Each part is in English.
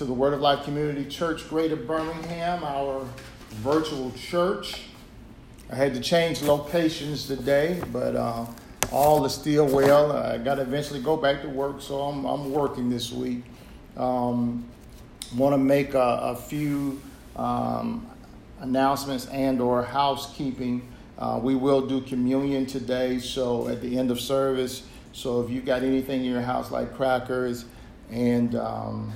to the Word of Life Community Church, Greater Birmingham, our virtual church. I had to change locations today, but uh, all is still well. I got to eventually go back to work, so I'm, I'm working this week. Um, Want to make a, a few um, announcements and or housekeeping. Uh, we will do communion today, so at the end of service. So if you got anything in your house like crackers and um,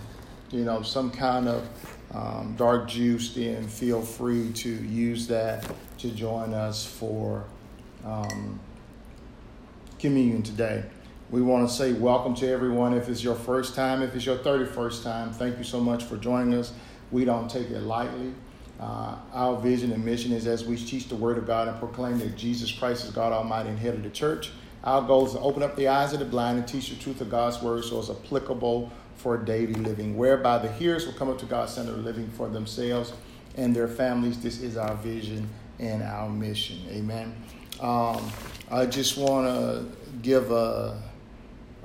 you know some kind of um, dark juice, then feel free to use that to join us for um, communion today. We want to say welcome to everyone. If it's your first time, if it's your 31st time, thank you so much for joining us. We don't take it lightly. Uh, our vision and mission is as we teach the Word of God and proclaim that Jesus Christ is God Almighty and head of the church. Our goal is to open up the eyes of the blind and teach the truth of God's Word so it's applicable for daily living, whereby the hearers will come up to God's center living for themselves and their families. This is our vision and our mission. Amen. Um, I just want to give a,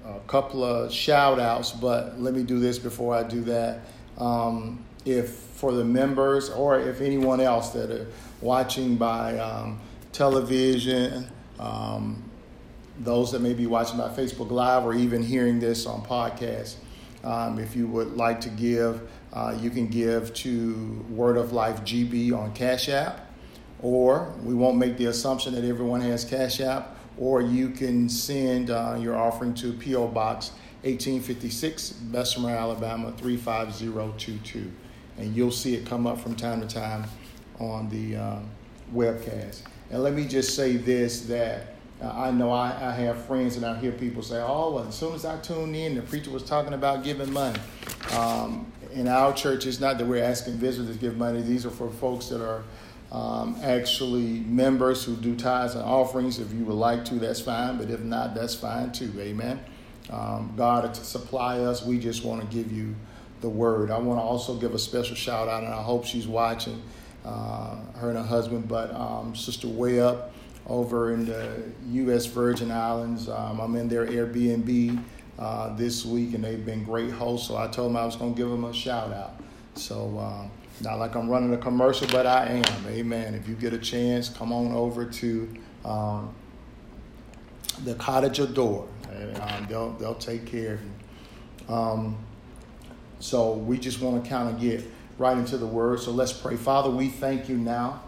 a, couple of shout outs, but let me do this before I do that. Um, if for the members or if anyone else that are watching by um, television, um, those that may be watching by Facebook Live or even hearing this on podcast, um, if you would like to give, uh, you can give to Word of Life GB on Cash App or we won't make the assumption that everyone has Cash App, or you can send uh, your offering to P.O. Box 1856, Bessemer, Alabama 35022. And you'll see it come up from time to time on the uh, webcast. And let me just say this that I know I, I, have friends and I hear people say, oh, well, as soon as I tuned in, the preacher was talking about giving money. Um, in our church, it's not that we're asking visitors to give money, these are for folks that are um, actually members who do tithes and offerings. If you would like to, that's fine, but if not, that's fine too. Amen. Um, God to supply us. We just want to give you the word. I want to also give a special shout out, and I hope she's watching. Uh, her and her husband, but um, Sister Webb over in the U.S. Virgin Islands. Um, I'm in their Airbnb uh, this week, and they've been great hosts. So I told them I was going to give them a shout out. So um, not like I'm running a commercial, but I am. Amen. If you get a chance, come on over to um, the cottage door. Um, they'll they'll take care of you. Um, so we just want to kind of get right into the word. So let's pray. Father, we thank you now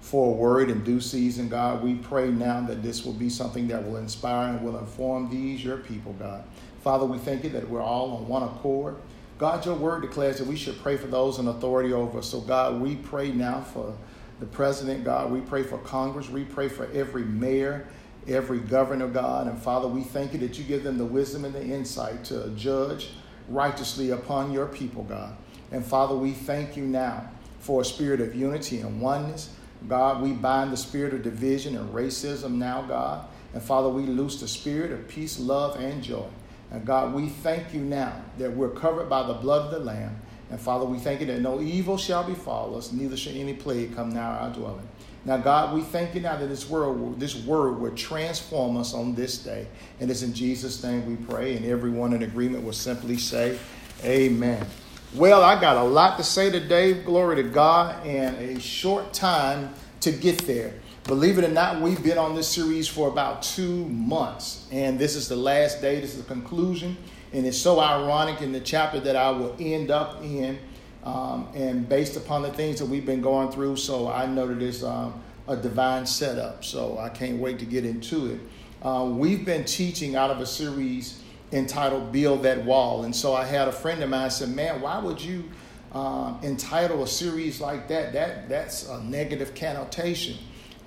for a word in due season, God. We pray now that this will be something that will inspire and will inform these, your people, God. Father, we thank you that we're all on one accord. God, your word declares that we should pray for those in authority over us. So, God, we pray now for the president, God. We pray for Congress. We pray for every mayor, every governor, God. And Father, we thank you that you give them the wisdom and the insight to judge righteously upon your people, God. And Father, we thank you now for a spirit of unity and oneness. God, we bind the spirit of division and racism now, God. And Father, we loose the spirit of peace, love, and joy. And God, we thank you now that we're covered by the blood of the Lamb. And Father, we thank you that no evil shall befall us, neither shall any plague come near our dwelling. Now, God, we thank you now that this word, this word will transform us on this day. And it's in Jesus' name we pray. And everyone in agreement will simply say, Amen. Well, I got a lot to say today, glory to God, and a short time to get there. Believe it or not, we've been on this series for about two months, and this is the last day. This is the conclusion, and it's so ironic in the chapter that I will end up in, um, and based upon the things that we've been going through. So I know that it's um, a divine setup. So I can't wait to get into it. Uh, we've been teaching out of a series entitled "Build That Wall," and so I had a friend of mine said, "Man, why would you?" Um, entitle a series like that, that that's a negative connotation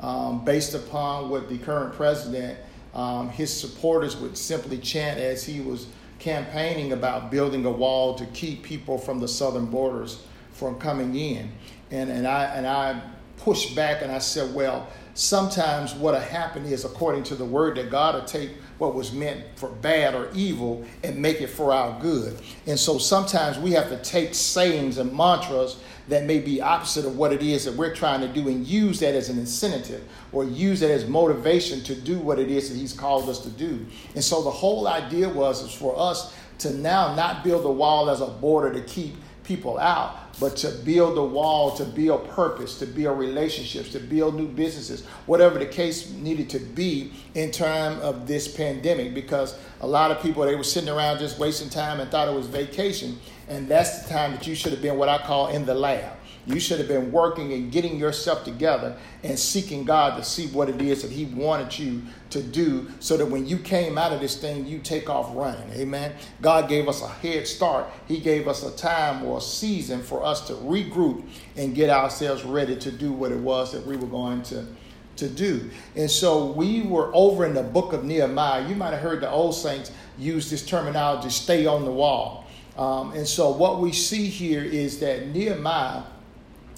um, based upon what the current president, um, his supporters would simply chant as he was campaigning about building a wall to keep people from the southern borders from coming in. And, and, I, and I pushed back and I said, well, sometimes what'll happen is, according to the word, that God will take what was meant for bad or evil and make it for our good. And so sometimes we have to take sayings and mantras that may be opposite of what it is that we're trying to do and use that as an incentive or use that as motivation to do what it is that he's called us to do. And so the whole idea was is for us to now not build a wall as a border to keep people out, but to build a wall, to build purpose, to build relationships, to build new businesses, whatever the case needed to be in time of this pandemic. Because a lot of people they were sitting around just wasting time and thought it was vacation, and that's the time that you should have been what I call in the lab. You should have been working and getting yourself together and seeking God to see what it is that He wanted you to do so that when you came out of this thing, you take off running. Amen. God gave us a head start. He gave us a time or a season for us to regroup and get ourselves ready to do what it was that we were going to to do. And so we were over in the book of Nehemiah. You might have heard the old saints use this terminology, stay on the wall. Um, and so what we see here is that Nehemiah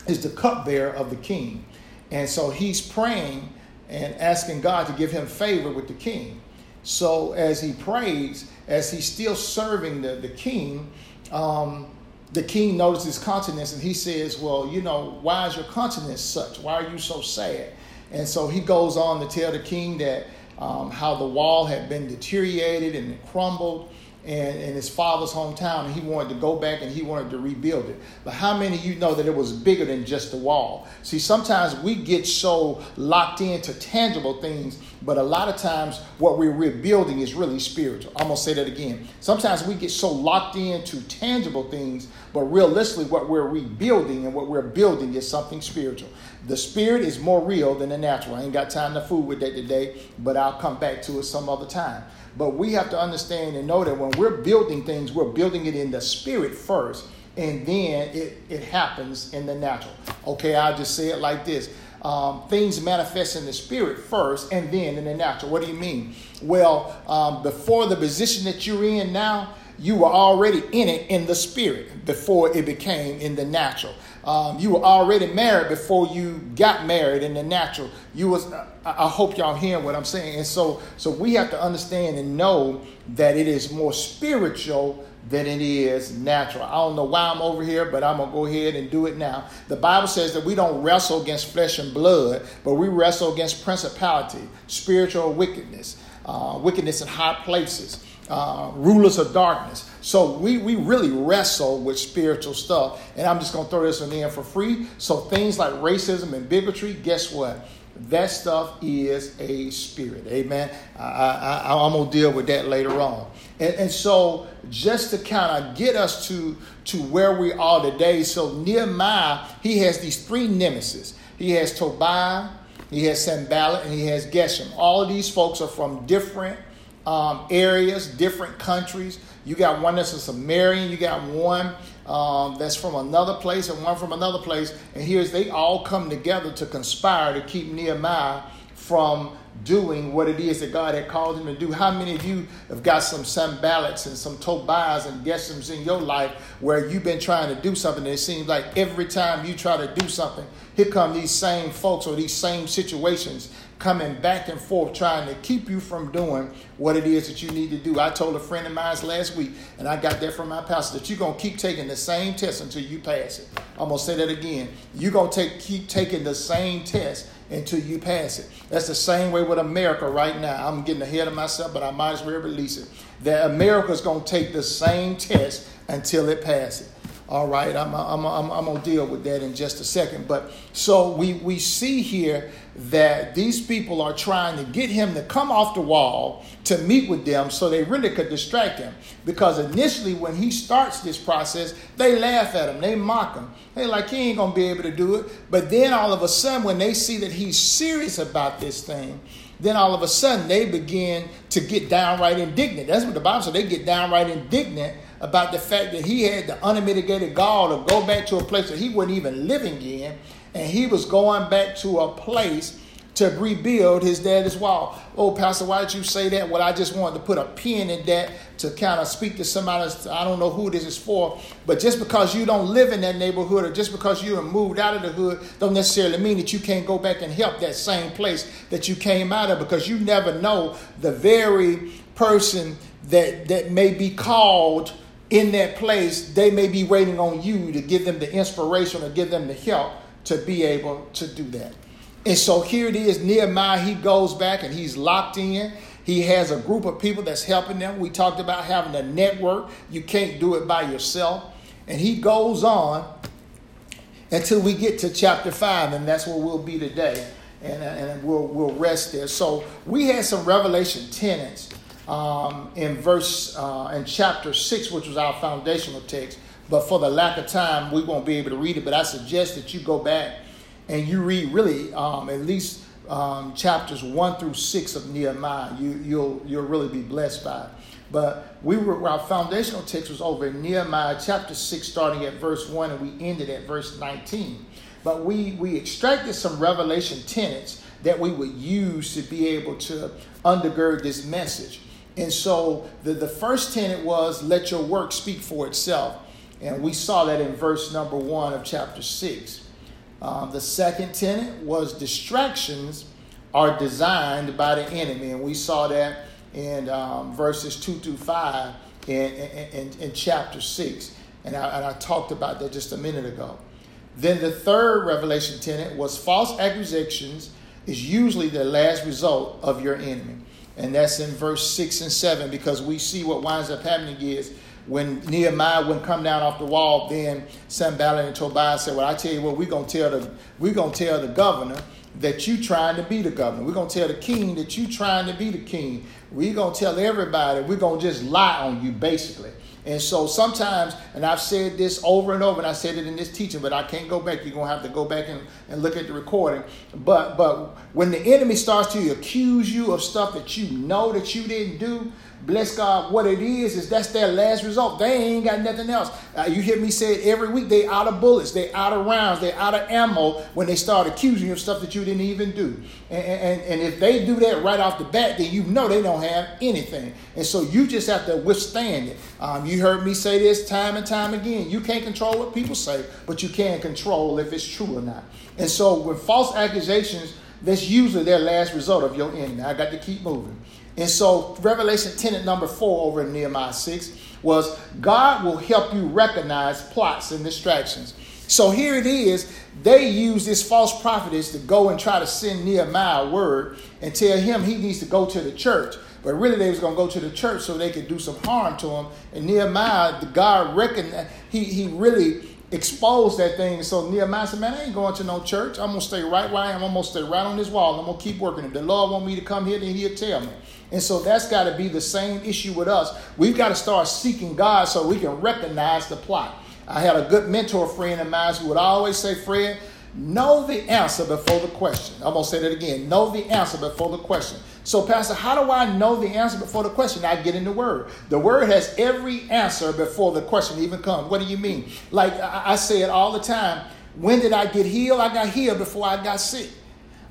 is the cupbearer of the king. And so he's praying and asking God to give him favor with the king. So as he prays, as he's still serving the, the king, um, the king notices his countenance and he says, Well, you know, why is your countenance such? Why are you so sad? And so he goes on to tell the king that um, how the wall had been deteriorated and crumbled and in his father's hometown, and he wanted to go back and he wanted to rebuild it. But how many of you know that it was bigger than just the wall? See, sometimes we get so locked into tangible things, but a lot of times what we're rebuilding is really spiritual. I'm gonna say that again. Sometimes we get so locked into tangible things, but realistically, what we're rebuilding and what we're building is something spiritual. The spirit is more real than the natural. I ain't got time to fool with that today, but I'll come back to it some other time. But we have to understand and know that when we're building things, we're building it in the spirit first, and then it, it happens in the natural. Okay, I'll just say it like this. Um, things manifest in the spirit first and then in the natural. What do you mean? Well, um, before the position that you're in now, you were already in it in the spirit before it became in the natural. Um, you were already married before you got married in the natural. You was. I, hope y'all hearing what I'm saying. And so, so we have to understand and know that it is more spiritual than it is natural. I don't know why I'm over here, but I'm gonna go ahead and do it now. The Bible says that we don't wrestle against flesh and blood, but we wrestle against principality, spiritual wickedness, uh, wickedness in high places uh, rulers of darkness. So we, we really wrestle with spiritual stuff. And I'm just going to throw this one in for free. So things like racism and bigotry, guess what? That stuff is a spirit. Amen. I, I, am going to deal with that later on. And, and so just to kind of get us to, to where we are today, so Nehemiah, he has these three nemesis. He has Tobiah, he has Sanballat, and he has Geshem. All of these folks are from different um, areas, different countries. You got one that's a Sumerian, you got one um, that's from another place, and one from another place. And here's they all come together to conspire to keep Nehemiah from doing what it is that God had called him to do. How many of you have got some Sanballats and some Tobias and Geshems in your life where you've been trying to do something and it seems like every time you try to do something, here come these same folks or these same situations coming back and forth trying to keep you from doing what it is that you need to do. I told a friend of mine last week, and I got that from my pastor, that you're going to keep taking the same test until you pass it. I'm going to say that again. You're going to take, keep taking the same test until you pass it. That's the same way with America right now. I'm getting ahead of myself, but I might as well release it. That America's going to take the same test until it passes. All right, I'm, I'm, I'm, I'm going to deal with that in just a second. But so we, we see here that these people are trying to get him to come off the wall to meet with them so they really could distract him. Because initially, when he starts this process, they laugh at him, they mock him. They like, he ain't gonna be able to do it. But then all of a sudden, when they see that he's serious about this thing, then all of a sudden they begin to get downright indignant. That's what the Bible says. They get downright indignant about the fact that he had the unmitigated gall to go back to a place that he wasn't even living in and he was going back to a place to rebuild his daddy's wall. Oh, Pastor, why did you say that? Well, I just wanted to put a pin in that to kind of speak to somebody. I don't know who this is for, but just because you don't live in that neighborhood or just because you have moved out of the hood, don't necessarily mean that you can't go back and help that same place that you came out of because you never know the very person that, that may be called in that place, they may be waiting on you to give them the inspiration or give them the help to be able to do that. And so here it is Nehemiah, he goes back and he's locked in. He has a group of people that's helping them. We talked about having a network. You can't do it by yourself. And he goes on until we get to chapter 5, and that's where we'll be today. And, uh, and we'll, we'll rest there. So we had some revelation tenets um, in verse uh, in chapter 6, which was our foundational text. But for the lack of time, we won't be able to read it. But I suggest that you go back and you read really um, at least um, chapters 1 through 6 of Nehemiah. You, you'll, you'll really be blessed by it. But we were our foundational text was over in Nehemiah chapter 6, starting at verse 1, and we ended at verse 19. But we, we extracted some revelation tenets that we would use to be able to undergird this message. And so the, the first tenet was let your work speak for itself. And we saw that in verse number one of chapter 6. Um, the second tenet was distractions are designed by the enemy. And we saw that in um, verses 2 through 5 in, in, in chapter 6. And I, and I talked about that just a minute ago. Then the third revelation tenet was false accusations is usually the last result of your enemy. And that's in verse 6 and 7 because we see what winds up happening is when Nehemiah wouldn't come down off the wall, then Sanballat and Tobiah said, Well, I tell you what, we're gonna tell the we're gonna tell the governor that you trying to be the governor. We're gonna tell the king that you trying to be the king. We're gonna tell everybody, we're gonna just lie on you, basically. And so sometimes, and I've said this over and over, and I said it in this teaching, but I can't go back. You're gonna have to go back and, and look at the recording. But but when the enemy starts to accuse you of stuff that you know that you didn't do, bless God, what it is is that's their last result. They ain't got nothing else. Uh, you hear me say it every week. They out of bullets, they out of rounds, they out of ammo when they start accusing you of stuff that you didn't even do. And, and, and if they do that right off the bat, then you know they don't have anything. And so you just have to withstand it. Um, you heard me say this time and time again. You can't control what people say, but you can control if it's true or not. And so with false accusations, that's usually their last result of your enemy. I got to keep moving. And so, Revelation tenet number four over in Nehemiah 6 was God will help you recognize plots and distractions. So here it is. They use this false prophetess to go and try to send Nehemiah a word and tell him he needs to go to the church. But really, they was going to go to the church so they could do some harm to him. And Nehemiah, the God reckoned, he, he really exposed that thing. So Nehemiah said, Man, I ain't going to no church. I'm going to stay right where I am. I'm going to stay right on this wall. I'm going to keep working. If the Lord want me to come here, then he'll tell me. And so that's got to be the same issue with us. We've got to start seeking God so we can recognize the plot. I had a good mentor friend of mine who would always say, Fred, know the answer before the question. I'm going to say that again. Know the answer before the question. So, Pastor, how do I know the answer before the question? I get in the Word. The Word has every answer before the question even comes. What do you mean? Like I say it all the time. When did I get healed? I got healed before I got sick.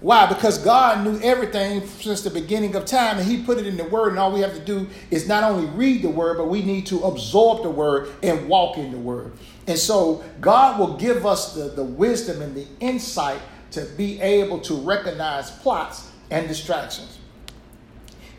Why? Because God knew everything since the beginning of time and He put it in the Word, and all we have to do is not only read the Word, but we need to absorb the Word and walk in the Word. And so God will give us the, the wisdom and the insight to be able to recognize plots and distractions.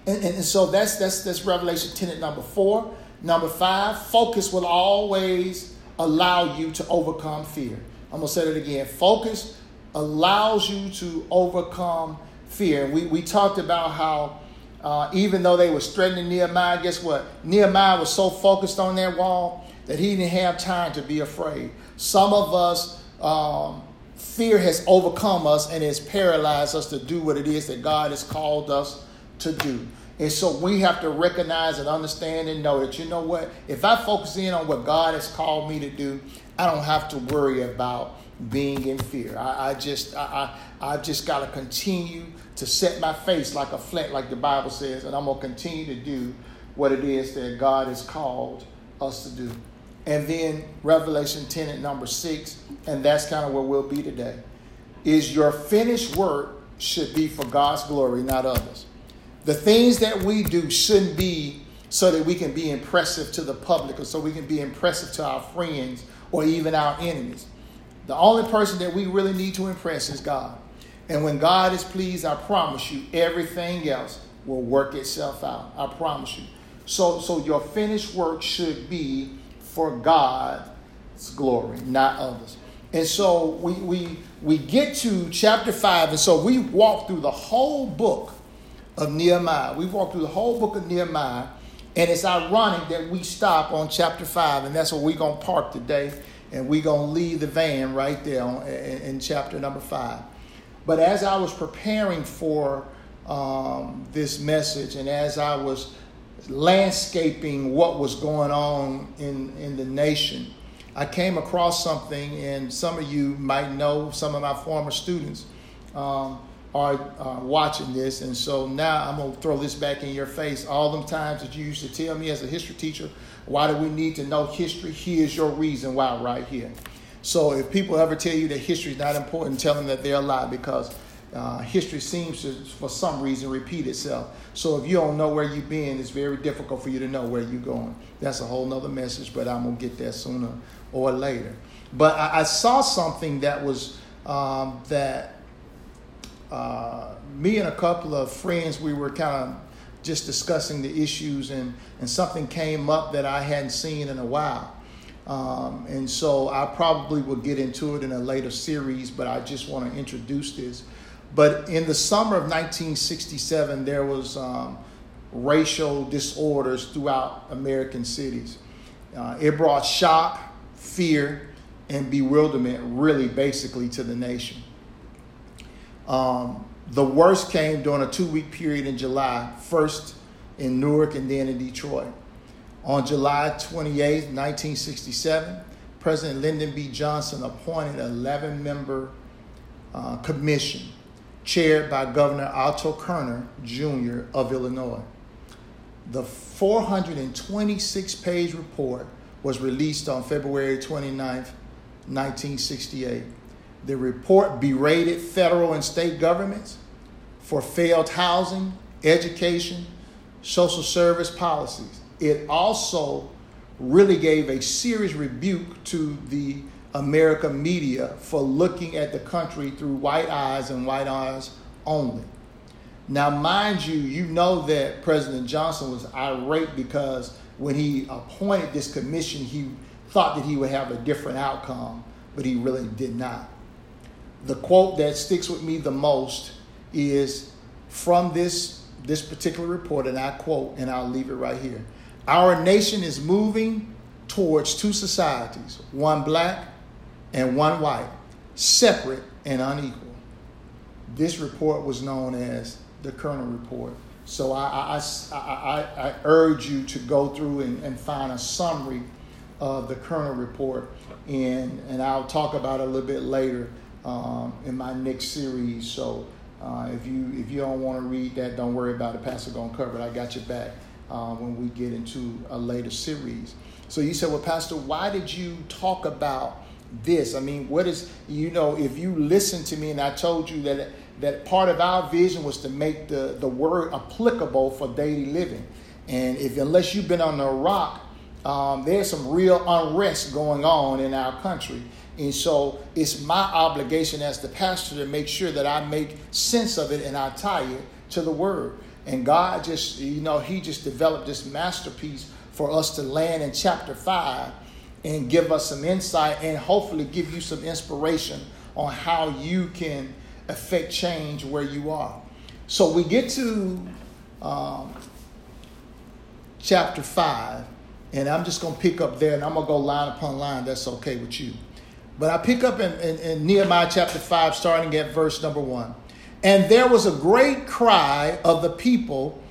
And, and, and so that's, that's, that's Revelation tenet number four. Number five, focus will always allow you to overcome fear. I'm going to say that again. Focus allows you to overcome fear. We, we talked about how uh, even though they were threatening Nehemiah, guess what? Nehemiah was so focused on that wall that he didn't have time to be afraid. Some of us, um, fear has overcome us and has paralyzed us to do what it is that God has called us to do. And so we have to recognize and understand and know that, you know what? If I focus in on what God has called me to do, I don't have to worry about being in fear. I, I just I, I, have just got to continue to set my face like a flint, like the Bible says, and I'm gonna continue to do what it is that God has called us to do. And then Revelation tenet number six, and that's kind of where we'll be today, is your finished work should be for God's glory, not others. The things that we do shouldn't be so that we can be impressive to the public or so we can be impressive to our friends or even our enemies. The only person that we really need to impress is God. And when God is pleased, I promise you, everything else will work itself out. I promise you. So, so your finished work should be for God's glory, not others. And so we, we, we get to chapter 5, and so we walk through the whole book of Nehemiah. We walked through the whole book of Nehemiah, And it's ironic that we stop on chapter 5, and that's where we're going to park today, and we're going to leave the van right there on, in, in, chapter number 5. But as I was preparing for um, this message, and as I was landscaping what was going on in, in the nation, I came across something, and some of you might know, some of my former students. Um, are uh, watching this. And so now I'm going to throw this back in your face. All them times that you used to tell me as a history teacher, why do we need to know history? Here's your reason why, right here. So if people ever tell you that history is not important, tell them that they're a lie because uh, history seems to, for some reason, repeat itself. So if you don't know where you've been, it's very difficult for you to know where you're going. That's a whole nother message, but I'm going to get there sooner or later. But I, I saw something that was um, that uh, me and a couple of friends, we were kind of just discussing the issues, and, and something came up that I hadn't seen in a while. Um, and so I probably will get into it in a later series, but I just want to introduce this. But in the summer of 1967, there was um, racial disorders throughout American cities. Uh, it brought shock, fear, and bewilderment, really, basically, to the nation. Um, the worst came during a two week period in July, first in Newark and then in Detroit. On July 28, 1967, President Lyndon B. Johnson appointed an 11 member uh, commission chaired by Governor Otto Kerner Jr. of Illinois. The 426 page report was released on February 29, 1968. The report berated federal and state governments for failed housing, education, social service policies. It also really gave a serious rebuke to the American media for looking at the country through white eyes and white eyes only. Now, mind you, you know that President Johnson was irate because when he appointed this commission, he thought that he would have a different outcome, but he really did not the quote that sticks with me the most is from this this particular report, and I quote, and I'll leave it right here. Our nation is moving towards two societies, one black and one white, separate and unequal. This report was known as the Kerner Report. So I, I, I, I, urge you to go through and, and find a summary of the Kerner Report, and, and I'll talk about it a little bit later um, in my next series. So uh, if you if you don't want to read that, don't worry about it. Pastor gonna cover it. I got your back uh, when we get into a later series. So you said, well, Pastor, why did you talk about this? I mean, what is you know? If you listen to me, and I told you that that part of our vision was to make the the word applicable for daily living, and if unless you've been on the rock, um, there's some real unrest going on in our country. And so it's my obligation as the pastor to make sure that I make sense of it and I tie it to the word. And God just, you know, He just developed this masterpiece for us to land in chapter 5 and give us some insight and hopefully give you some inspiration on how you can affect change where you are. So we get to um, chapter 5, and I'm just going to pick up there and I'm going to go line upon line. That's okay with you. But I pick up in, in, in, Nehemiah chapter 5, starting at verse number 1. And there was a great cry of the people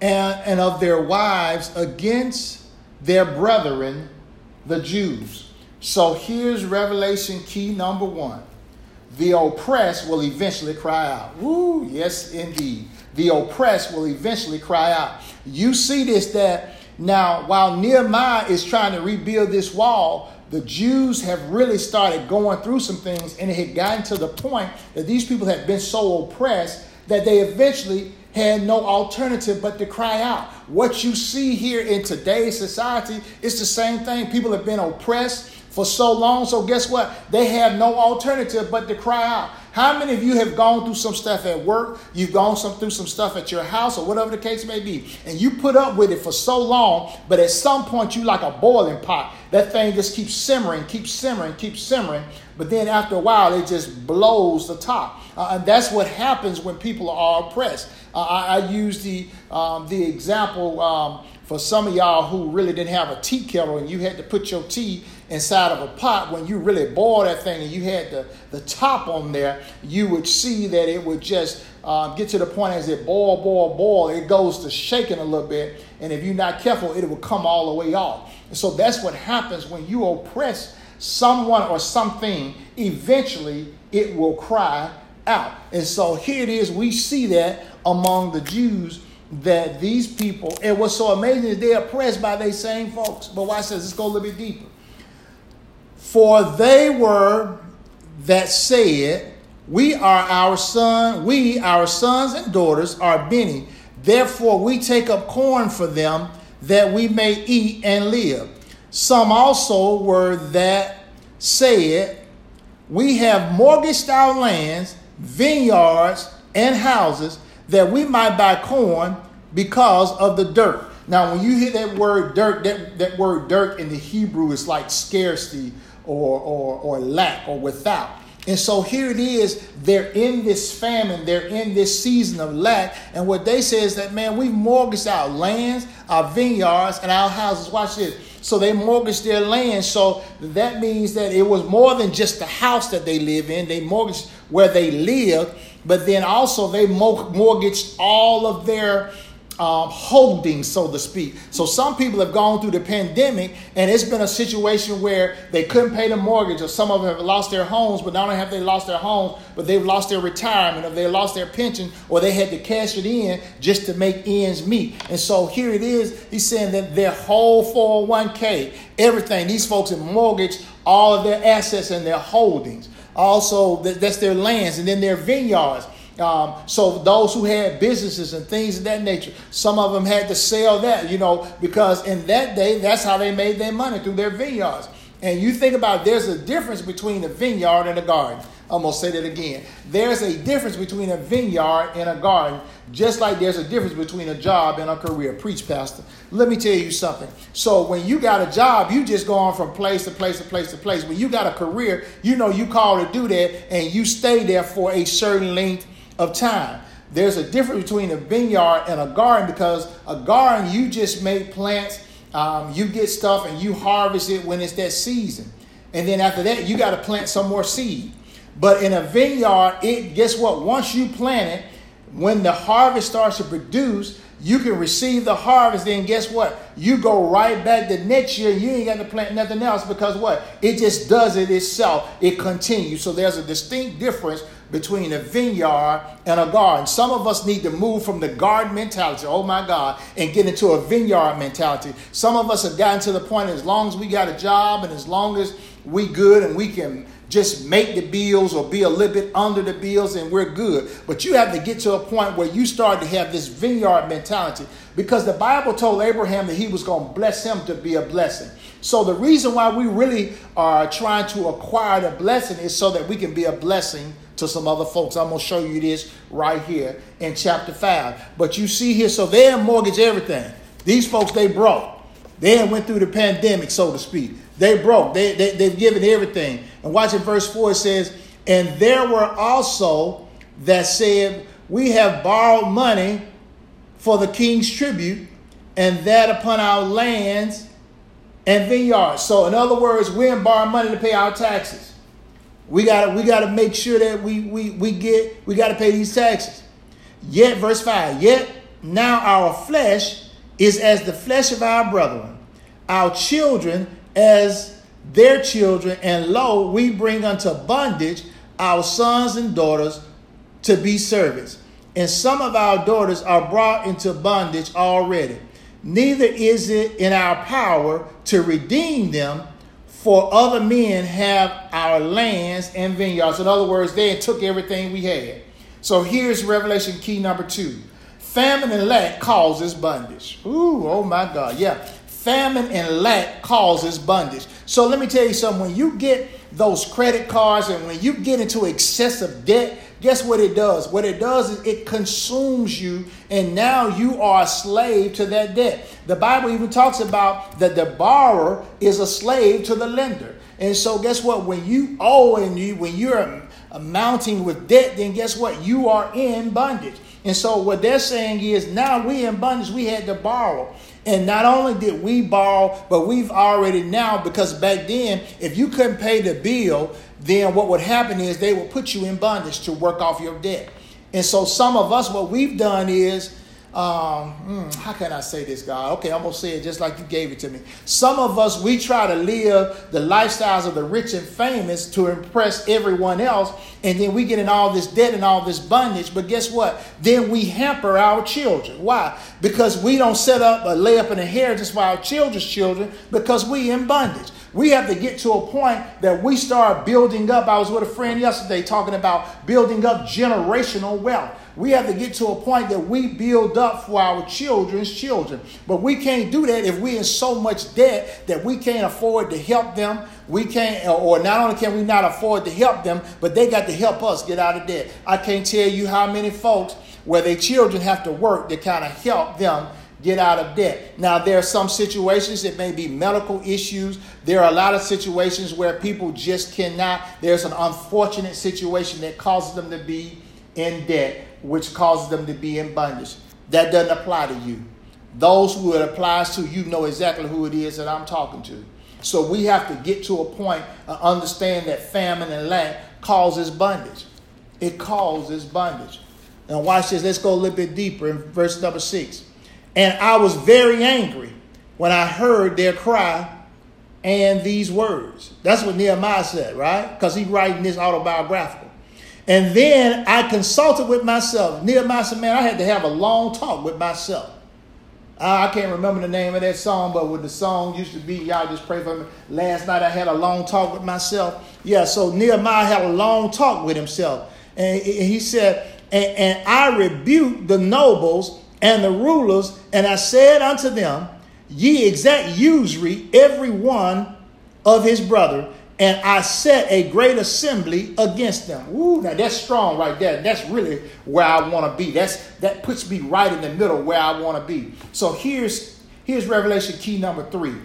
and, and of their wives against their brethren, the Jews. So here's Revelation key number one. The oppressed will eventually cry out. Woo, yes, indeed. The oppressed will eventually cry out. You see this that now, while Nehemiah is trying to rebuild this wall, the Jews have really started going through some things, and it had gotten to the point that these people had been so oppressed that they eventually had no alternative but to cry out. What you see here in today's society is the same thing. People have been oppressed for so long, so guess what? They have no alternative but to cry out. How many of you have gone through some stuff at work? You've gone some, through some stuff at your house or whatever the case may be, and you put up with it for so long, but at some point you like a boiling pot. That thing just keeps simmering, keeps simmering, keeps simmering, but then after a while it just blows the top. Uh, and that's what happens when people are oppressed. Uh, I, I, use the, um, the example um, for some of y'all who really didn't have a tea kettle and you had to put your tea inside of a pot, when you really boil that thing and you had the, the top on there, you would see that it would just um, get to the point as it boil, boil, boil, it goes to shaking a little bit. And if you're not careful, it will come all the way off. And so that's what happens when you oppress someone or something, eventually it will cry out. And so here it is, we see that among the Jews that these people, and what's so amazing is they're oppressed by these same folks. But watch this, let's go a little bit deeper. For they were that said, We are our son, we, our sons and daughters, are many. Therefore, we take up corn for them that we may eat and live. Some also were that said, We have mortgaged our lands, vineyards, and houses that we might buy corn because of the dirt. Now, when you hear that word dirt, that, that word dirt in the Hebrew is like scarcity or, or, or lack or without. And so here it is, they're in this famine, they're in this season of lack. And what they say is that, man, we mortgaged our lands, our vineyards, and our houses. Watch this. So they mortgaged their land. So that means that it was more than just the house that they live in, they mortgaged where they live, but then also they mortgaged all of their um, holding, so to speak. So some people have gone through the pandemic, and it's been a situation where they couldn't pay the mortgage, or some of them have lost their homes. But not only have they lost their homes, but they've lost their retirement, or they lost their pension, or they had to cash it in just to make ends meet. And so here it is. He's saying that their whole 401k, everything, these folks have mortgaged all of their assets and their holdings. Also, that's their lands, and then their vineyards. Um, so those who had businesses and things of that nature, some of them had to sell that, you know, because in that day, that's how they made their money through their vineyards. And you think about there's a difference between a vineyard and a garden. I'm to say that again. There's a difference between a vineyard and a garden, just like there's a difference between a job and a career. Preach, Pastor. Let me tell you something. So, when you got a job, you just go on from place to place to place to place. When you got a career, you know you call to do that and you stay there for a certain length of time. There's a difference between a vineyard and a garden because a garden, you just make plants, um, you get stuff and you harvest it when it's that season. And then after that, you got to plant some more seed. But in a vineyard, it guess what? Once you plant it, when the harvest starts to produce, you can receive the harvest. Then guess what? You go right back the next year. You ain't got to plant nothing else because what? It just does it itself. It continues. So there's a distinct difference between a vineyard and a garden. Some of us need to move from the garden mentality, oh my God, and get into a vineyard mentality. Some of us have gotten to the point as long as we got a job and as long as we good and we can just make the bills or be a little bit under the bills and we're good. But you have to get to a point where you start to have this vineyard mentality because the Bible told Abraham that he was going to bless him to be a blessing. So the reason why we really are trying to acquire the blessing is so that we can be a blessing to some other folks. I'm going to show you this right here in chapter 5. But you see here, so they mortgaged everything. These folks, they broke. They went through the pandemic, so to speak. They broke. They, they, they've given everything. And watch in verse 4, it says, And there were also that said, We have borrowed money for the king's tribute, and that upon our lands and vineyards. So, in other words, we didn't borrow money to pay our taxes. We gotta we gotta make sure that we we we get we gotta pay these taxes. Yet, verse 5, yet now our flesh is as the flesh of our brethren, our children as their children, and lo, we bring unto bondage our sons and daughters to be servants. And some of our daughters are brought into bondage already. Neither is it in our power to redeem them for other men have our lands and vineyards. In other words, they took everything we had. So here's Revelation key number two. Famine and lack causes bondage. Ooh, oh my God. Yeah. Famine and lack causes bondage. So let me tell you something. When you get those credit cards and when you get into excessive debt, guess what it does? What it does is it consumes you, and now you are a slave to that debt. The Bible even talks about that the borrower is a slave to the lender. And so, guess what? When you owe and you when you're amounting with debt, then guess what? You are in bondage. And so, what they're saying is now we in bondage, we had to borrow. And not only did we borrow, but we've already now, because back then, if you couldn't pay the bill, then what would happen is they would put you in bondage to work off your debt. And so some of us, what we've done is um, hmm, how can I say this, God? Okay, I'm gonna say it just like you gave it to me. Some of us, we try to live the lifestyles of the rich and famous to impress everyone else, and then we get in all this debt and all this bondage. But guess what? Then we hamper our children. Why? Because we don't set up or lay up an inheritance for our children's children because we in bondage. We have to get to a point that we start building up. I was with a friend yesterday talking about building up generational wealth. We have to get to a point that we build up for our children's children. But we can't do that if we're in so much debt that we can't afford to help them. We can't, or not only can we not afford to help them, but they got to help us get out of debt. I can't tell you how many folks where their children have to work to kind of help them get out of debt. Now, there are some situations, it may be medical issues. There are a lot of situations where people just cannot. There's an unfortunate situation that causes them to be in debt which causes them to be in bondage. That doesn't apply to you. Those who it applies to, you know exactly who it is that I'm talking to. So we have to get to a and understand that famine and lack causes bondage. It causes bondage. Now watch this. Let's go a little bit deeper in verse number six. And I was very angry when I heard their cry and these words. That's what Nehemiah said, right? Because he's writing this autobiographical. And then I consulted with myself. Nehemiah said, Man, I had to have a long talk with myself. I can't remember the name of that song, but what the song used to be, y'all just pray for me. Last night I had a long talk with myself. Yeah, so Nehemiah had a long talk with himself. And he said, And, and I rebuked the nobles and the rulers, and I said unto them, Ye exact usury every one of his brother, and I set a great assembly against them. Ooh, now that's strong right there. That's really where I want to be. That's that puts me right in the middle where I want to be. So here's here's Revelation key number three.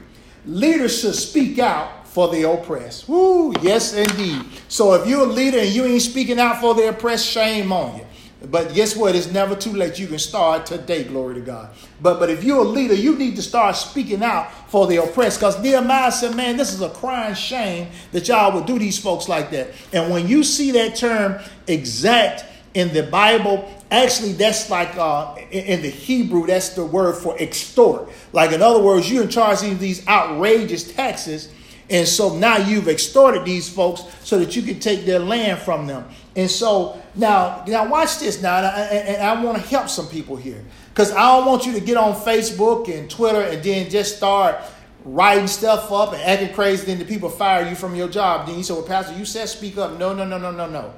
Leaders should speak out for the oppressed. Woo, yes indeed. So if you're a leader and you ain't speaking out for the oppressed, shame on you. But guess what? It's never too late. You can start today, glory to God. But but if you're a leader, you need to start speaking out for the oppressed. Because Nehemiah said, man, this is a crying shame that y'all would do these folks like that. And when you see that term exact in the Bible, actually that's like uh, in the Hebrew, that's the word for extort. Like in other words, you're in charge of these outrageous taxes. And so now you've extorted these folks so that you can take their land from them. And so now, now watch this now, and I, and I want to help some people here because I don't want you to get on Facebook and Twitter and then just start writing stuff up and acting crazy. Then the people fire you from your job. Then you say, "Well, Pastor, you said speak up." No, no, no, no, no, no.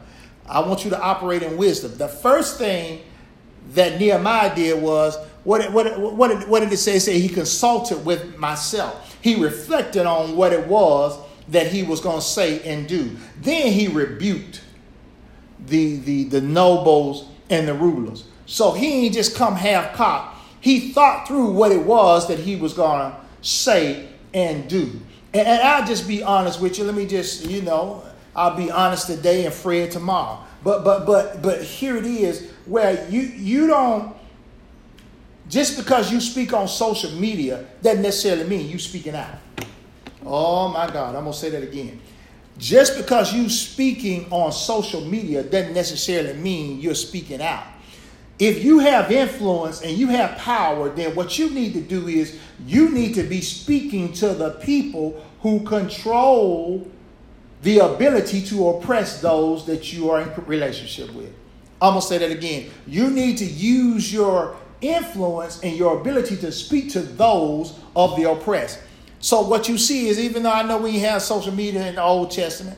I want you to operate in wisdom. The first thing that Nehemiah did was what what what did, what did it say? It said he consulted with myself. He reflected on what it was that he was going to say and do. Then he rebuked the, the, the nobles and the rulers. So he ain't just come half cocked. He thought through what it was that he was going to say and do. And, and, I'll just be honest with you. Let me just, you know, I'll be honest today and Fred tomorrow. But but but but here it is where you you don't just because you speak on social media doesn't necessarily mean you speaking out. Oh my God, I'm gonna say that again. Just because you speaking on social media doesn't necessarily mean you're speaking out. If you have influence and you have power, then what you need to do is you need to be speaking to the people who control the ability to oppress those that you are in relationship with. I'm going to say that again. You need to use your influence and your ability to speak to those of the oppressed. So what you see is even though I know we have social media in the Old Testament,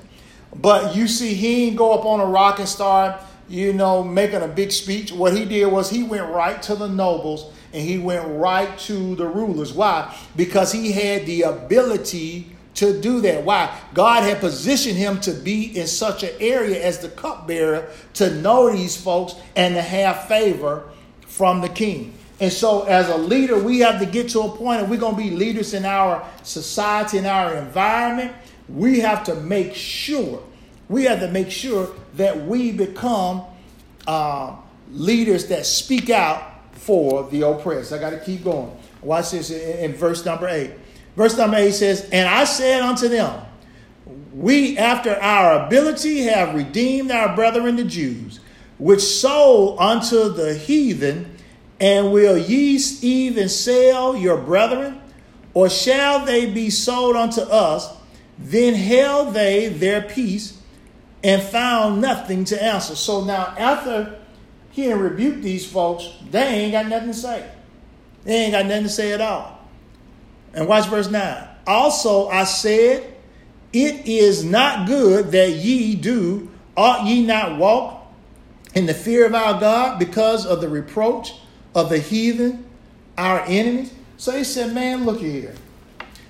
but you see he didn't go up on a rock and start, you know, making a big speech. What he did was he went right to the nobles and he went right to the rulers. Why? Because he had the ability to do that. Why? God had positioned him to be in such an area as the cupbearer to know these folks and to have favor from the king. And so, as a leader, we have to get to a point, and we're going to be leaders in our society, in our environment. We have to make sure, we have to make sure that we become uh, leaders that speak out for the oppressed. I got to keep going. Watch this in, in verse number 8. Verse number 8 says, And I said unto them, We, after our ability, have redeemed our brethren the Jews, which sold unto the heathen, and will ye even sell your brethren? Or shall they be sold unto us? Then held they their peace and found nothing to answer. So now, after he had rebuked these folks, they ain't got nothing to say. They ain't got nothing to say at all. And watch verse 9. Also I said, It is not good that ye do, ought ye not walk in the fear of our God because of the reproach of the heathen, our enemies? So he said, Man, look here.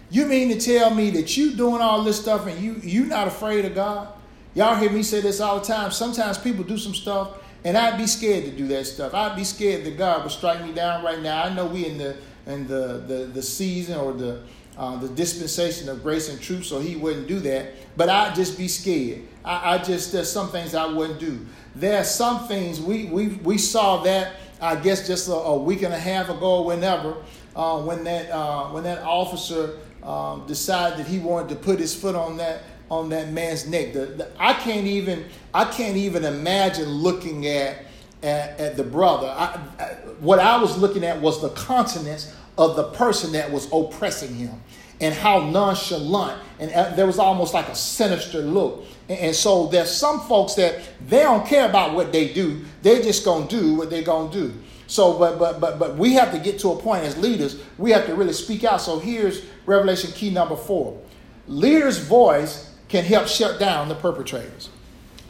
You mean to tell me that you doing all this stuff and you you not afraid of God? Y'all hear me say this all the time. Sometimes people do some stuff and I'd be scared to do that stuff. I'd be scared that God would strike me down right now. I know we in the in the the, the season or the uh, the dispensation of grace and truth, so he wouldn't do that. But I'd just be scared. I, I just there's some things I wouldn't do. There are some things we we we saw that I guess just a, a week and a half ago, whenever, uh, when that uh, when that officer um, decided that he wanted to put his foot on that on that man's neck. The, the, I can't even I can't even imagine looking at at, at the brother. I, I, what I was looking at was the countenance of the person that was oppressing him and how nonchalant and uh, there was almost like a sinister look. And, so there's some folks that they don't care about what they do. They're just gonna do what they're gonna do. So, but but but but we have to get to a point as leaders. We have to really speak out. So here's Revelation key number four: leaders' voice can help shut down the perpetrators.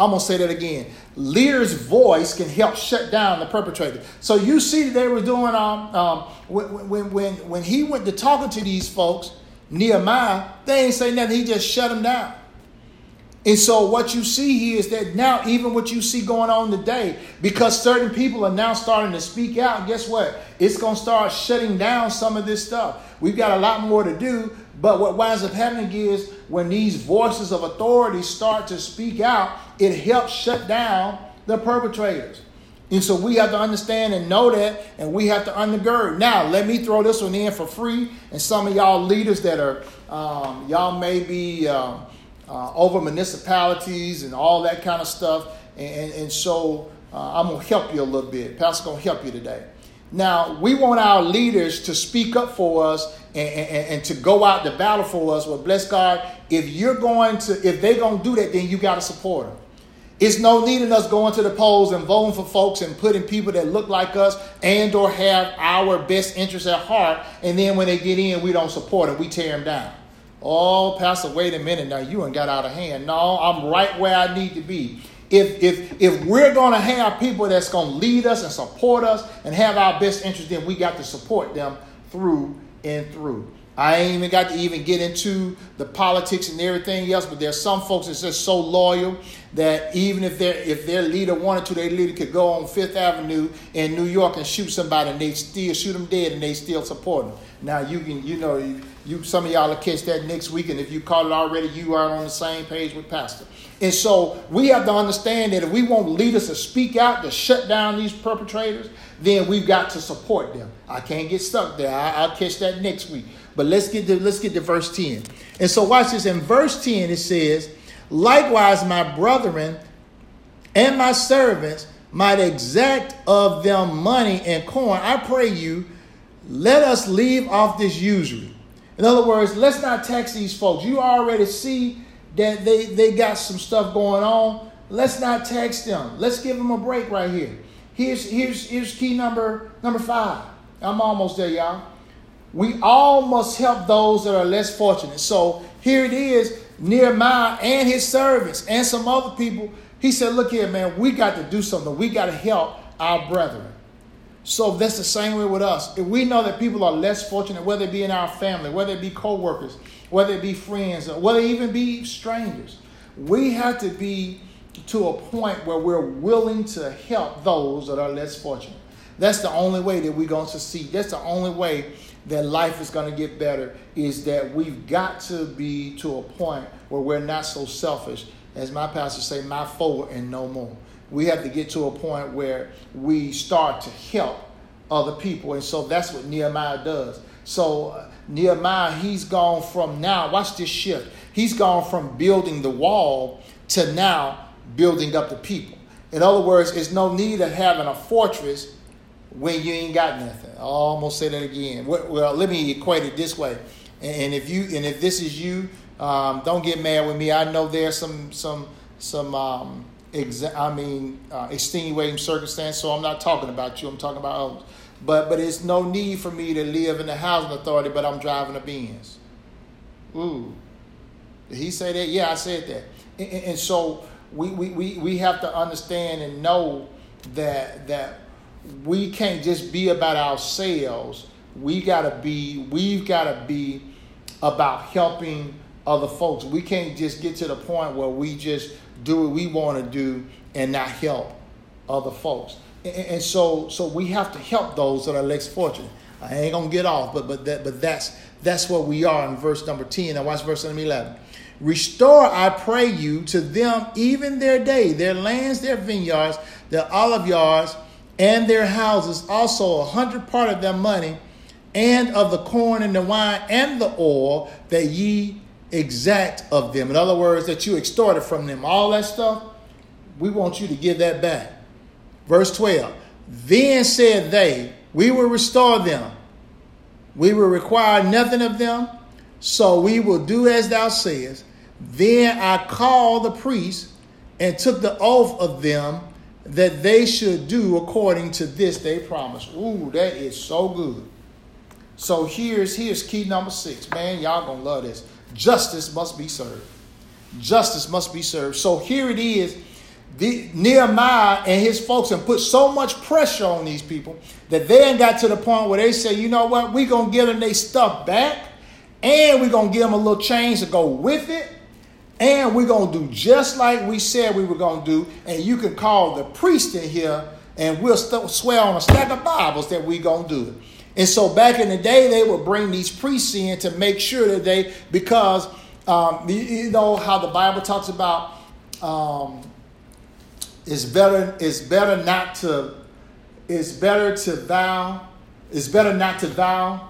I'm to say that again. Leader's voice can help shut down the perpetrator. So you see they were doing, um, um, when, when, when, when he went to talking to these folks, Nehemiah, they ain't say nothing. He just shut them down. And so what you see here is that now even what you see going on today, because certain people are now starting to speak out, guess what? It's going to start shutting down some of this stuff. We've got a lot more to do, but what winds up happening is when these voices of authority start to speak out, it helps shut down the perpetrators. And so we have to understand and know that, and we have to undergird. Now, let me throw this one in for free. And some of y'all leaders that are, um, y'all may be um, uh, over municipalities and all that kind of stuff. And, and, so uh, I'm going to help you a little bit. Pastor's going to help you today. Now, we want our leaders to speak up for us and, and, and, to go out to battle for us. Well, bless God, if you're going to, if they're going to do that, then you got to support them. It's no need in us going to the polls and voting for folks and putting people that look like us and or have our best interests at heart. And then when they get in, we don't support them. We tear them down. Oh, Pastor, wait a minute now. You ain't got out of hand. No, I'm right where I need to be if if if we're going to have people that's going to lead us and support us and have our best interest, then we got to support them through and through. I ain't even got to even get into the politics and everything else, but there's some folks that's just so loyal that even if their if their leader wanted to, their leader could go on Fifth Avenue in New York and shoot somebody, and they still shoot them dead, and they still support them. Now you can you know you, some of y'all will catch that next week, and if you caught it already, you are on the same page with Pastor. And so we have to understand that if we want leaders to speak out to shut down these perpetrators, then we've got to support them. I can't get stuck there. I, will catch that next week. But let's get to let's get to verse 10. And so watch this. In verse 10, it says, Likewise, my brethren and my servants might exact of them money and corn. I pray you, let us leave off this usury. In other words, let's not tax these folks. You already see that they, they got some stuff going on. Let's not tax them. Let's give them a break right here. Here's, here's, here's key number, number five. I'm almost there, y'all. We all must help those that are less fortunate. So here it is Nehemiah and his servants and some other people. He said, Look here, man, we got to do something. We got to help our brethren. So that's the same way with us. If we know that people are less fortunate, whether it be in our family, whether it be co workers, whether it be friends, or whether it even be strangers, we have to be to a point where we're willing to help those that are less fortunate. That's the only way that we're going to succeed. That's the only way that life is going to get better is that we've got to be to a point where we're not so selfish as my pastor say my forward and no more we have to get to a point where we start to help other people and so that's what nehemiah does So uh, Nehemiah, he's gone from now, watch this shift. He's gone from building the wall to now building up the people. In other words, it's no need of having a fortress when you ain't got nothing. I'll almost say that again. Well, let me equate it this way. And if you and if this is you, um, don't get mad with me. I know there's some some some um, exa- I mean uh, extenuating circumstance. So I'm not talking about you. I'm talking about others. But but it's no need for me to live in the housing authority, but I'm driving a Benz. Ooh, did he say that? Yeah, I said that. And, and so we, we, we, we have to understand and know that that we can't just be about ourselves. We gotta be, we've gotta be about helping other folks. We can't just get to the point where we just do what we want to do and not help other folks. And, and so so we have to help those that are less fortunate. I ain't gonna get off, but but that but that's that's where we are in verse number 10. Now watch verse number 11. Restore, I pray you, to them even their day, their lands, their vineyards, their olive yards, and their houses, also a hundred part of their money, and of the corn and the wine and the oil that ye exact of them. In other words, that you extorted from them. All that stuff, we want you to give that back. Verse 12. Then said they, We will restore them. We will require nothing of them, so we will do as thou sayest. Then I called the priests and took the oath of them that they should do according to this they promised. Ooh, that is so good. So here's here's key number six. Man, y'all gonna love this. Justice must be served. Justice must be served. So here it is. The, Nehemiah and his folks have put so much pressure on these people that they ain't got to the point where they say, you know what, we're gonna give them their stuff back, and we're gonna give them a little change to go with it and we're going to do just like we said we were going to do. And you can call the priest in here and we'll st- swear on a stack of Bibles that we're going to do it. And so back in the day, they would bring these priests in to make sure that they, because um, you, know how the Bible talks about um, it's better, it's better not to, it's better to vow, it's better not to vow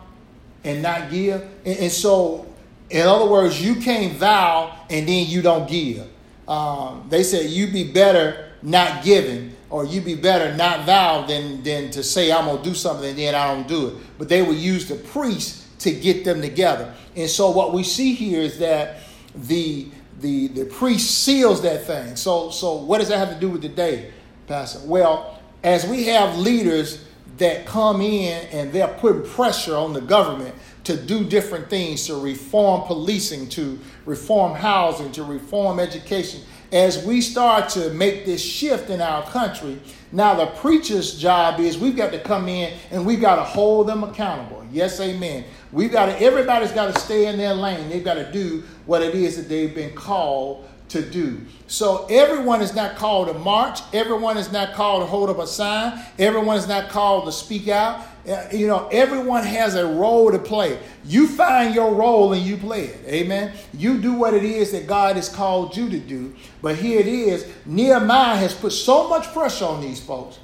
and not give. And, and so in other words, you can't vow and then you don't give. Um, they said you be better not giving, or you'd be better not vow than, than to say I'm gonna do something and then I don't do it. But they would use the priest to get them together. And so what we see here is that the the the priest seals that thing. So so what does that have to do with today, Pastor? Well, as we have leaders that come in and they're putting pressure on the government to do different things, to reform policing, to reform housing, to reform education. As we start to make this shift in our country, now the preacher's job is we've got to come in and we've got to hold them accountable. Yes, amen. We've got to, everybody's got to stay in their lane. They've got to do what it is that they've been called to do. So everyone is not called to march. Everyone is not called to hold up a sign. Everyone is not called to speak out. Uh, you know, everyone has a role to play. You find your role and you play it. Amen. You do what it is that God has called you to do. But here it is Nehemiah has put so much pressure on these folks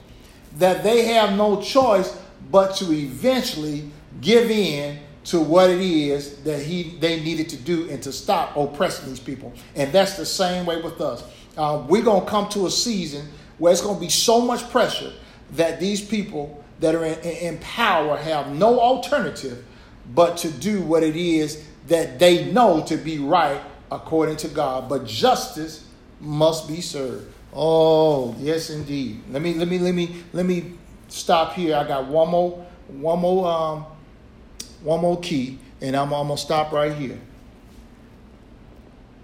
that they have no choice but to eventually give in to what it is that he they needed to do and to stop oppressing these people. And that's the same way with us. Uh, we're going to come to a season where it's going to be so much pressure that these people that are in, in power have no alternative but to do what it is that they know to be right according to God. But justice must be served. Oh, yes, indeed. Let me let me let me let me stop here. I got one more one more um one more key, and I'm, I'm gonna stop right here.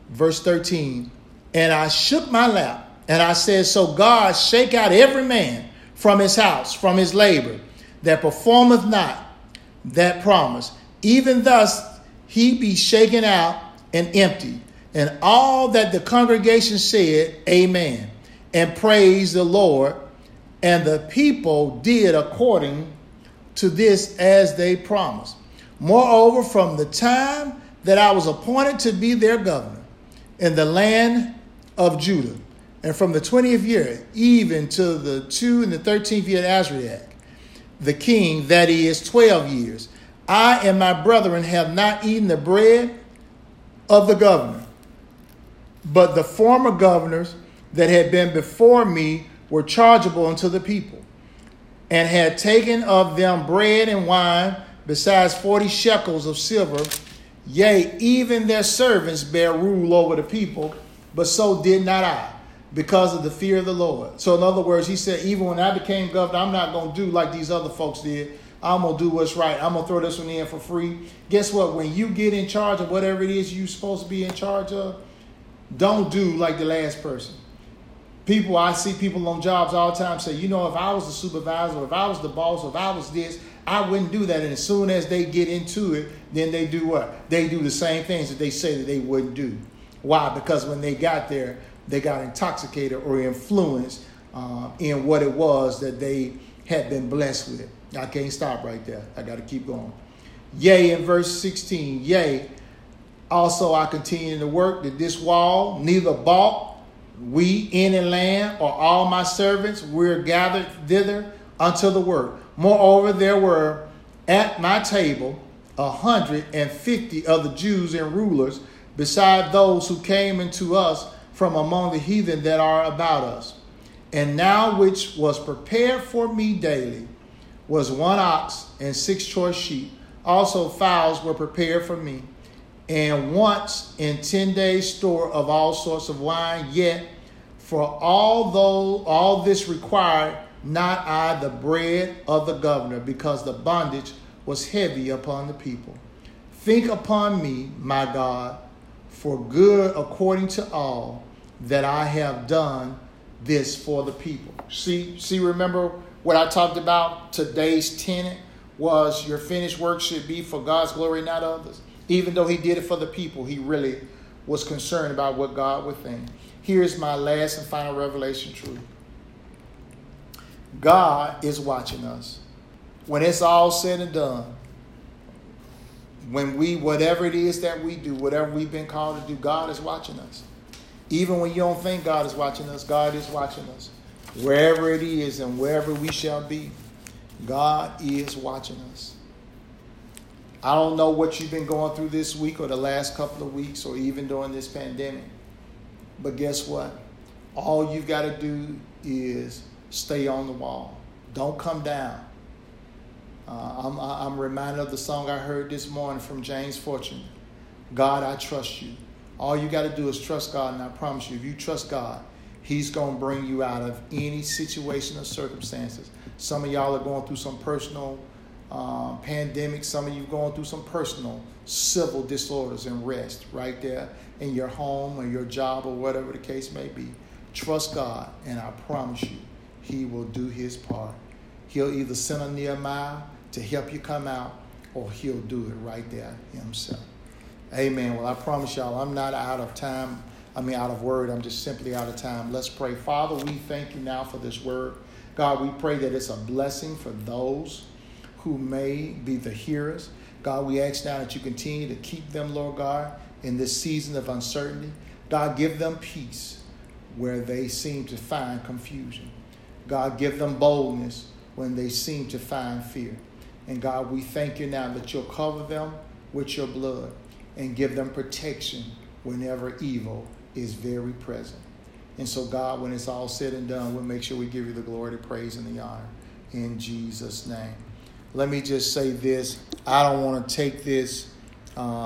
Verse 13. And I shook my lap, and I said, So God, shake out every man from his house, from his labor, that performeth not that promise. Even thus he be shaken out and empty. And all that the congregation said, Amen, and praised the Lord. And the people did according to this as they promised. Moreover, from the time that I was appointed to be their governor in the land of Judah, and from the 20th year, even to the 2 and the 13th year of Azariah, the king, that is 12 years, I and my brethren have not eaten the bread of the governor, but the former governors that had been before me were chargeable unto the people, and had taken of them bread and wine, besides forty shekels of silver. Yea, even their servants bear rule over the people, but so did not I, because of the fear of the Lord. So, in other words, he said, even when I became governor, I'm not going to do like these other folks did. I'm going to do what's right. I'm going to throw this one in for free. Guess what? When you get in charge of whatever it is you're supposed to be in charge of, don't do like the last person. People, I see people on jobs all the time say, you know, if I was the supervisor, if I was the boss, if I was this, I wouldn't do that. And as soon as they get into it, then they do what? They do the same things that they say that they wouldn't do. Why? Because when they got there, they got intoxicated or influenced uh, in what it was that they had been blessed with. I can't stop right there. I got to keep going. Yea, in verse 16, yea, also I continue to work that this wall neither bought we any land or all my servants were gathered thither unto the work. Moreover, there were at my table a hundred and fifty of the Jews and rulers, beside those who came into us from among the heathen that are about us. And now which was prepared for me daily was one ox and six choice sheep. Also fowls were prepared for me. And once in ten days store of all sorts of wine, yet for all though all this required not I the bread of the governor, because the bondage was heavy upon the people. Think upon me, my God, for good according to all that I have done this for the people. See, see, remember what I talked about today's tenet was your finished work should be for God's glory, not others. Even though he did it for the people, he really was concerned about what God would think. Here's my last and final revelation truth God is watching us. When it's all said and done, when we, whatever it is that we do, whatever we've been called to do, God is watching us. Even when you don't think God is watching us, God is watching us. Wherever it is and wherever we shall be, God is watching us. I don't know what you've been going through this week or the last couple of weeks or even during this pandemic. But guess what? All you've got to do is stay on the wall. Don't come down. Uh, I'm, I'm reminded of the song I heard this morning from James Fortune God, I trust you. All you got to do is trust God, and I promise you, if you trust God, He's going to bring you out of any situation or circumstances. Some of y'all are going through some personal um, pandemic, some of you going through some personal civil disorders and rest right there in your home or your job or whatever the case may be. Trust God, and I promise you, He will do His part. He'll either send a Nehemiah to help you come out, or He'll do it right there Himself. Amen. Well, I promise y'all, I'm not out of time. I mean, out of word. I'm just simply out of time. Let's pray. Father, we thank you now for this word. God, we pray that it's a blessing for those who may be the hearers. God, we ask now that you continue to keep them, Lord God, in this season of uncertainty. God, give them peace where they seem to find confusion. God, give them boldness when they seem to find fear. And God, we thank you now that you'll cover them with your blood and give them protection whenever evil is very present. And so, God, when it's all said and done, we'll make sure we give you the glory, the praise, and the honor in Jesus' name. Let me just say this I don't want to take this. Uh,